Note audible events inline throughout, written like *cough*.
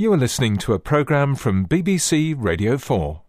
You are listening to a programme from BBC Radio 4.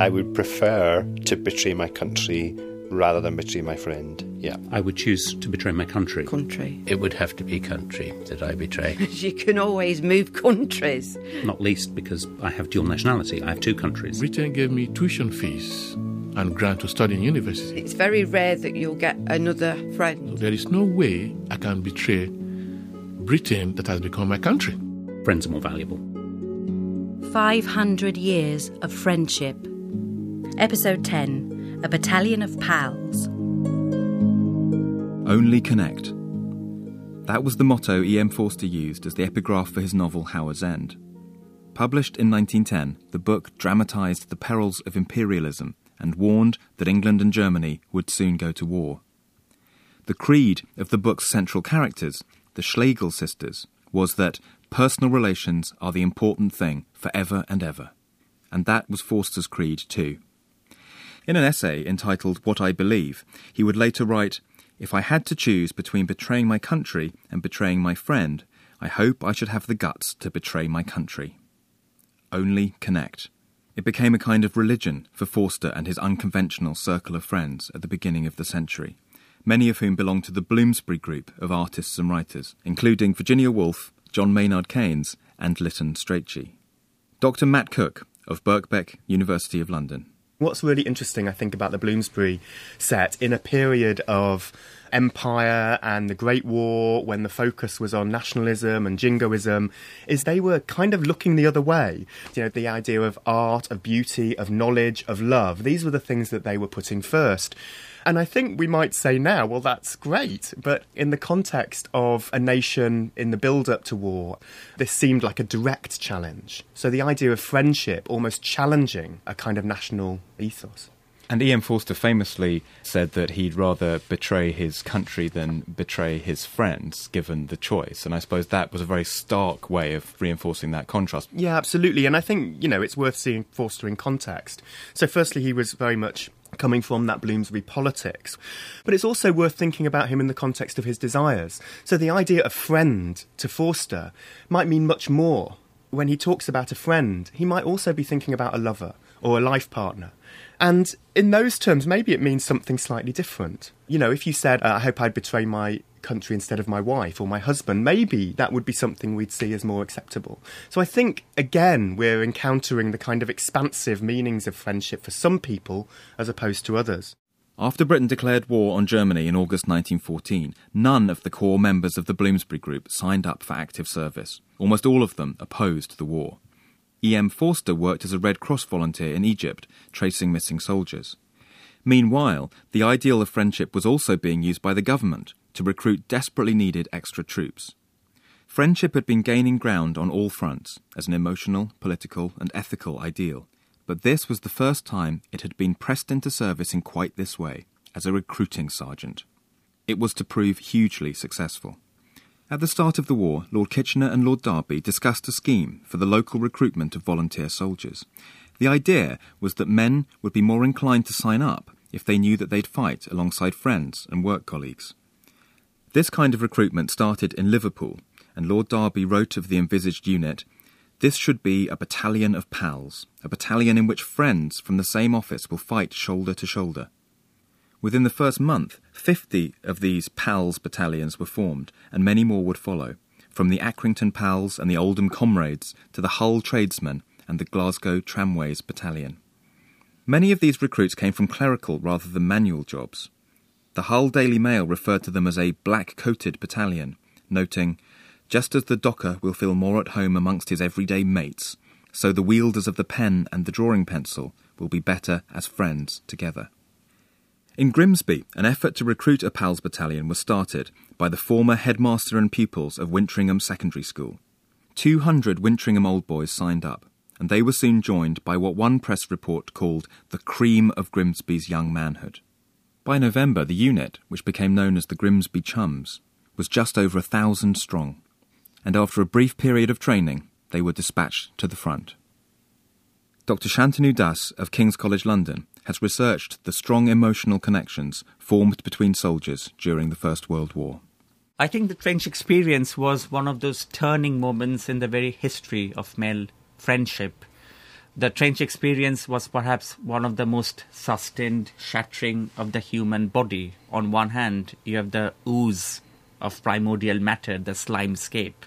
I would prefer to betray my country rather than betray my friend. Yeah. I would choose to betray my country. country. It would have to be country that I betray. *laughs* You can always move countries. Not least because I have dual nationality. I have two countries. Britain gave me tuition fees and grant to study in university. It's very rare that you'll get another friend. There is no way I can betray Britain that has become my country. Friends are more valuable. 500 Years of Friendship. Episode 10 A Battalion of Pals. Only Connect. That was the motto E.M. Forster used as the epigraph for his novel Howards End. Published in 1910, the book dramatised the perils of imperialism and warned that England and Germany would soon go to war. The creed of the book's central characters, the Schlegel sisters, was that personal relations are the important thing forever and ever. And that was Forster's creed too. In an essay entitled What I Believe, he would later write, If I had to choose between betraying my country and betraying my friend, I hope I should have the guts to betray my country. Only connect. It became a kind of religion for Forster and his unconventional circle of friends at the beginning of the century, many of whom belonged to the Bloomsbury group of artists and writers, including Virginia Woolf, John Maynard Keynes, and Lytton Strachey. Dr. Matt Cook of Birkbeck, University of London. What's really interesting, I think, about the Bloomsbury set in a period of empire and the Great War, when the focus was on nationalism and jingoism, is they were kind of looking the other way. You know, the idea of art, of beauty, of knowledge, of love, these were the things that they were putting first. And I think we might say now, well, that's great. But in the context of a nation in the build up to war, this seemed like a direct challenge. So the idea of friendship almost challenging a kind of national ethos. And E.M. Forster famously said that he'd rather betray his country than betray his friends, given the choice. And I suppose that was a very stark way of reinforcing that contrast. Yeah, absolutely. And I think, you know, it's worth seeing Forster in context. So, firstly, he was very much coming from that Bloomsbury politics. But it's also worth thinking about him in the context of his desires. So, the idea of friend to Forster might mean much more. When he talks about a friend, he might also be thinking about a lover or a life partner. And in those terms, maybe it means something slightly different. You know, if you said, uh, I hope I'd betray my country instead of my wife or my husband, maybe that would be something we'd see as more acceptable. So I think, again, we're encountering the kind of expansive meanings of friendship for some people as opposed to others. After Britain declared war on Germany in August 1914, none of the core members of the Bloomsbury Group signed up for active service. Almost all of them opposed the war. E.M. Forster worked as a Red Cross volunteer in Egypt, tracing missing soldiers. Meanwhile, the ideal of friendship was also being used by the government to recruit desperately needed extra troops. Friendship had been gaining ground on all fronts as an emotional, political, and ethical ideal, but this was the first time it had been pressed into service in quite this way, as a recruiting sergeant. It was to prove hugely successful. At the start of the war, Lord Kitchener and Lord Derby discussed a scheme for the local recruitment of volunteer soldiers. The idea was that men would be more inclined to sign up if they knew that they'd fight alongside friends and work colleagues. This kind of recruitment started in Liverpool, and Lord Derby wrote of the envisaged unit This should be a battalion of pals, a battalion in which friends from the same office will fight shoulder to shoulder. Within the first month, 50 of these PALS battalions were formed, and many more would follow, from the Accrington PALS and the Oldham Comrades to the Hull Tradesmen and the Glasgow Tramways Battalion. Many of these recruits came from clerical rather than manual jobs. The Hull Daily Mail referred to them as a black coated battalion, noting, Just as the docker will feel more at home amongst his everyday mates, so the wielders of the pen and the drawing pencil will be better as friends together. In Grimsby, an effort to recruit a PALS battalion was started by the former headmaster and pupils of Wintringham Secondary School. 200 Wintringham old boys signed up, and they were soon joined by what one press report called the cream of Grimsby's young manhood. By November, the unit, which became known as the Grimsby Chums, was just over a thousand strong, and after a brief period of training, they were dispatched to the front. Dr. Santanu Das of King's College London has researched the strong emotional connections formed between soldiers during the First World War. I think the French experience was one of those turning moments in the very history of male friendship. The trench experience was perhaps one of the most sustained shattering of the human body. On one hand, you have the ooze of primordial matter, the slimescape.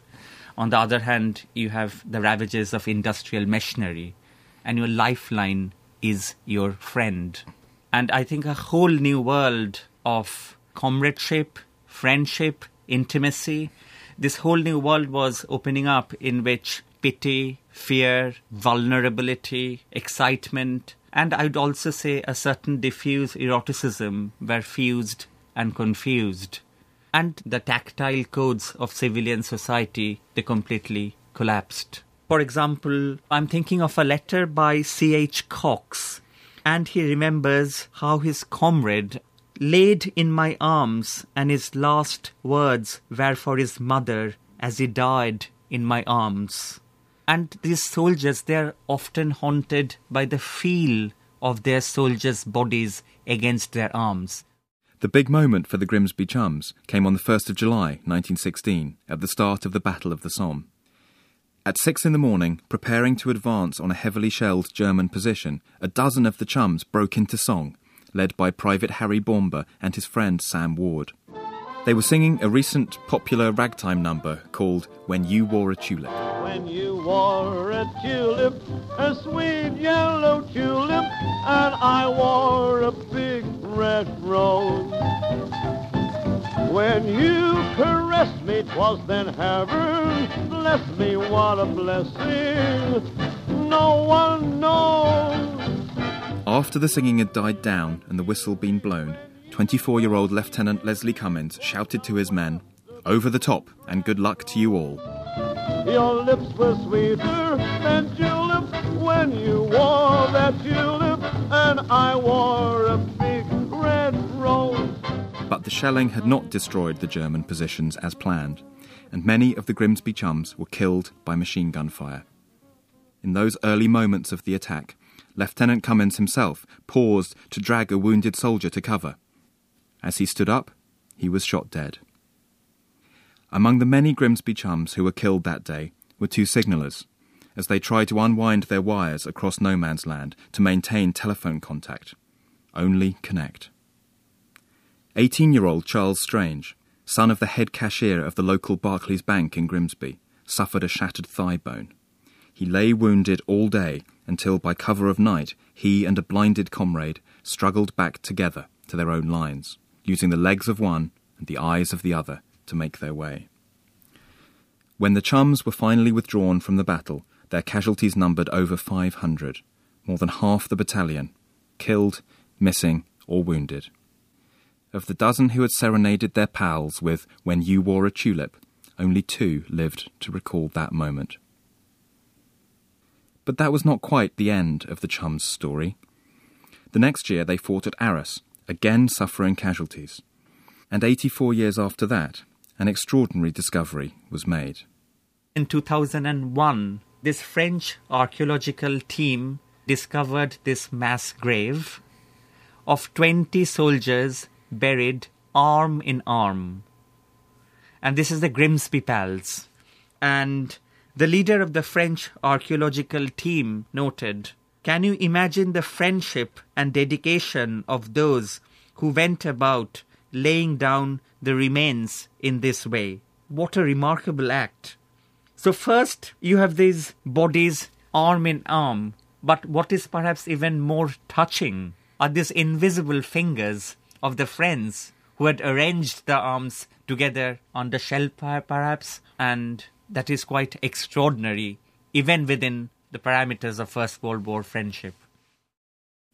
On the other hand, you have the ravages of industrial machinery, and your lifeline is your friend. And I think a whole new world of comradeship, friendship, intimacy, this whole new world was opening up in which pity, fear, vulnerability, excitement, and I'd also say a certain diffuse eroticism were fused and confused. And the tactile codes of civilian society, they completely collapsed. For example, I'm thinking of a letter by C.H. Cox, and he remembers how his comrade laid in my arms, and his last words were for his mother as he died in my arms. And these soldiers, they're often haunted by the feel of their soldiers' bodies against their arms. The big moment for the Grimsby Chums came on the 1st of July 1916, at the start of the Battle of the Somme. At six in the morning, preparing to advance on a heavily shelled German position, a dozen of the chums broke into song, led by Private Harry Bomber and his friend Sam Ward. They were singing a recent popular ragtime number called When You Wore a Tulip. When you wore a tulip, a sweet yellow tulip, and I wore a big red rose. When you caressed me, twas then heaven bless me, what a blessing. No one knows. After the singing had died down and the whistle been blown, 24 year old Lieutenant Leslie Cummins shouted to his men, Over the top, and good luck to you all. Your lips were sweeter than julep when you wore that tulip, and I wore a big red rose. But the shelling had not destroyed the German positions as planned, and many of the Grimsby chums were killed by machine gun fire. In those early moments of the attack, Lieutenant Cummins himself paused to drag a wounded soldier to cover. As he stood up, he was shot dead. Among the many Grimsby chums who were killed that day were two signallers, as they tried to unwind their wires across no man's land to maintain telephone contact. Only connect. 18 year old Charles Strange, son of the head cashier of the local Barclays Bank in Grimsby, suffered a shattered thigh bone. He lay wounded all day until, by cover of night, he and a blinded comrade struggled back together to their own lines, using the legs of one and the eyes of the other to make their way. When the chums were finally withdrawn from the battle, their casualties numbered over 500, more than half the battalion, killed, missing, or wounded. Of the dozen who had serenaded their pals with When You Wore a Tulip, only two lived to recall that moment. But that was not quite the end of the chums' story. The next year they fought at Arras, again suffering casualties. And 84 years after that, an extraordinary discovery was made. In 2001, this French archaeological team discovered this mass grave of 20 soldiers buried arm in arm. And this is the Grimsby Pals. And the leader of the French archaeological team noted Can you imagine the friendship and dedication of those who went about laying down the remains in this way? What a remarkable act. So, first, you have these bodies arm in arm, but what is perhaps even more touching are these invisible fingers of the friends who had arranged the arms together on the pyre, perhaps, and that is quite extraordinary, even within the parameters of First World War friendship.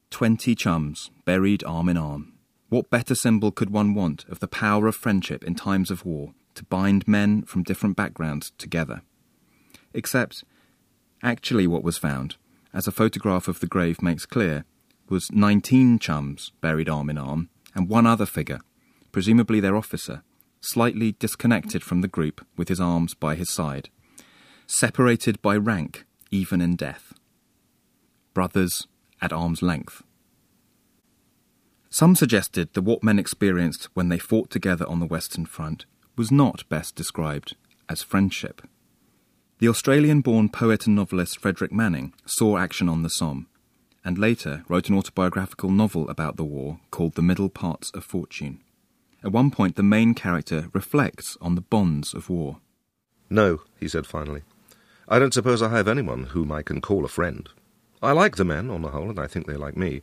Twenty chums, buried arm in arm. What better symbol could one want of the power of friendship in times of war to bind men from different backgrounds together? Except, actually, what was found, as a photograph of the grave makes clear, was 19 chums buried arm in arm, and one other figure, presumably their officer, slightly disconnected from the group with his arms by his side, separated by rank even in death. Brothers at arm's length. Some suggested that what men experienced when they fought together on the Western Front was not best described as friendship. The Australian born poet and novelist Frederick Manning saw action on the Somme and later wrote an autobiographical novel about the war called The Middle Parts of Fortune. At one point, the main character reflects on the bonds of war. No, he said finally. I don't suppose I have anyone whom I can call a friend. I like the men, on the whole, and I think they like me.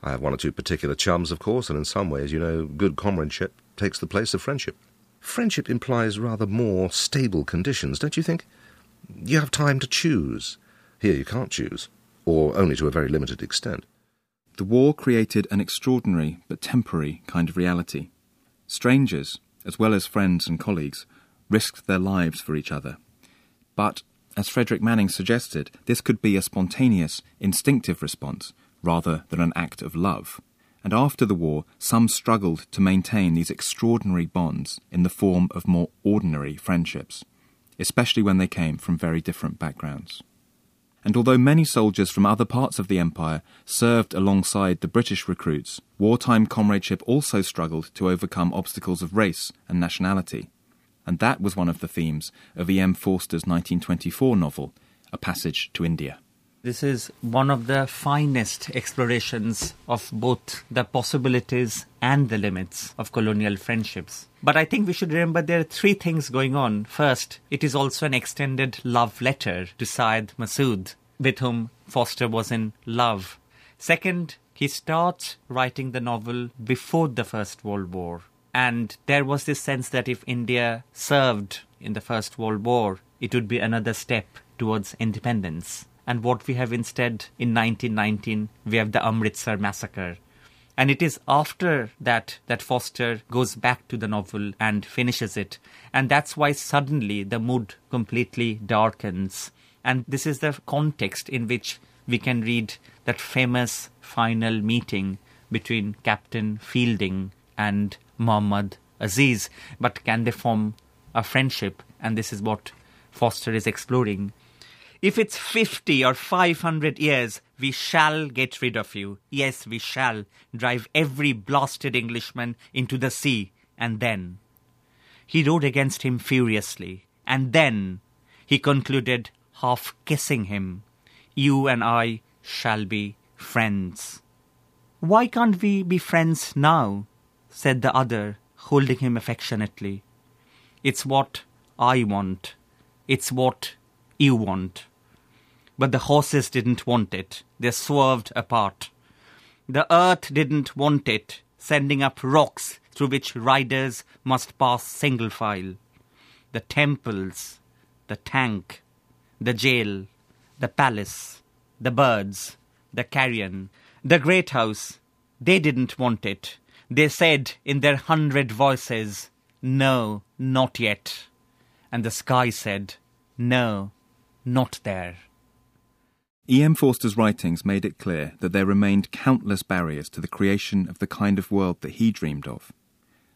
I have one or two particular chums, of course, and in some ways, you know, good comradeship takes the place of friendship. Friendship implies rather more stable conditions, don't you think? You have time to choose. Here you can't choose, or only to a very limited extent. The war created an extraordinary but temporary kind of reality. Strangers, as well as friends and colleagues, risked their lives for each other. But, as Frederick Manning suggested, this could be a spontaneous, instinctive response rather than an act of love. And after the war, some struggled to maintain these extraordinary bonds in the form of more ordinary friendships, especially when they came from very different backgrounds. And although many soldiers from other parts of the empire served alongside the British recruits, wartime comradeship also struggled to overcome obstacles of race and nationality. And that was one of the themes of E.M. Forster's 1924 novel, A Passage to India. This is one of the finest explorations of both the possibilities and the limits of colonial friendships. But I think we should remember there are three things going on. First, it is also an extended love letter to Syed Masood, with whom Forster was in love. Second, he starts writing the novel before the First World War. And there was this sense that if India served in the First World War, it would be another step towards independence. And what we have instead in 1919 we have the Amritsar massacre. And it is after that that Forster goes back to the novel and finishes it. And that's why suddenly the mood completely darkens. And this is the context in which we can read that famous final meeting between Captain Fielding and Muhammad Aziz but can they form a friendship and this is what Forster is exploring if it's 50 or 500 years, we shall get rid of you. Yes, we shall drive every blasted Englishman into the sea. And then. He rode against him furiously. And then. He concluded, half kissing him, You and I shall be friends. Why can't we be friends now? Said the other, holding him affectionately. It's what I want. It's what you want. But the horses didn't want it. They swerved apart. The earth didn't want it, sending up rocks through which riders must pass single file. The temples, the tank, the jail, the palace, the birds, the carrion, the great house, they didn't want it. They said in their hundred voices, No, not yet. And the sky said, No, not there. E.M. Forster's writings made it clear that there remained countless barriers to the creation of the kind of world that he dreamed of.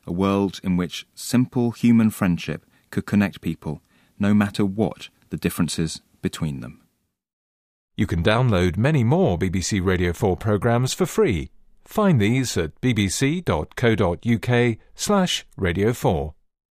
A world in which simple human friendship could connect people, no matter what the differences between them. You can download many more BBC Radio 4 programmes for free. Find these at bbc.co.uk slash radio 4.